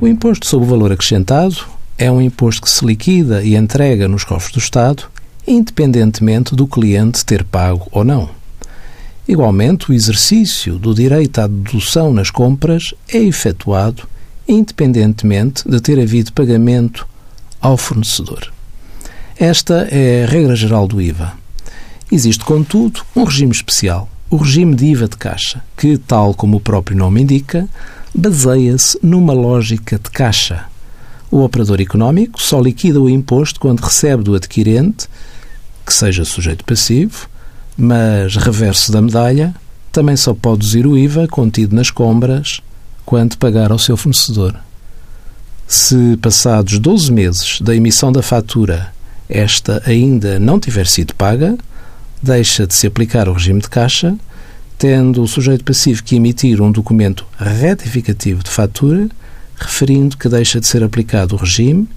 O imposto sobre o valor acrescentado é um imposto que se liquida e entrega nos cofres do Estado, independentemente do cliente ter pago ou não. Igualmente, o exercício do direito à dedução nas compras é efetuado independentemente de ter havido pagamento ao fornecedor. Esta é a regra geral do IVA. Existe, contudo, um regime especial, o regime de IVA de caixa, que, tal como o próprio nome indica, baseia-se numa lógica de caixa. O operador económico só liquida o imposto quando recebe do adquirente, que seja sujeito passivo, mas, reverso da medalha, também só pode deduzir o IVA contido nas compras quando pagar ao seu fornecedor. Se passados 12 meses da emissão da fatura esta ainda não tiver sido paga, deixa de se aplicar o regime de caixa, tendo o sujeito passivo que emitir um documento retificativo de fatura, referindo que deixa de ser aplicado o regime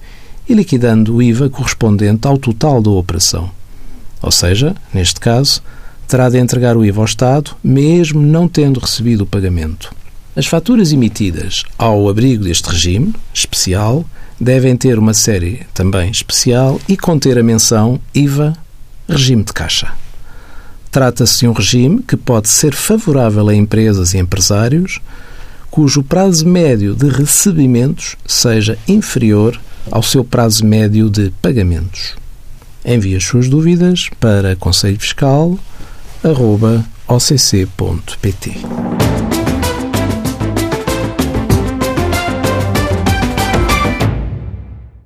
e liquidando o IVA correspondente ao total da operação. Ou seja, neste caso, terá de entregar o IVA ao Estado, mesmo não tendo recebido o pagamento. As faturas emitidas ao abrigo deste regime especial devem ter uma série também especial e conter a menção IVA regime de caixa. Trata-se de um regime que pode ser favorável a empresas e empresários cujo prazo médio de recebimentos seja inferior ao seu prazo médio de pagamentos. Envie as suas dúvidas para conselhofiscal.occ.pt.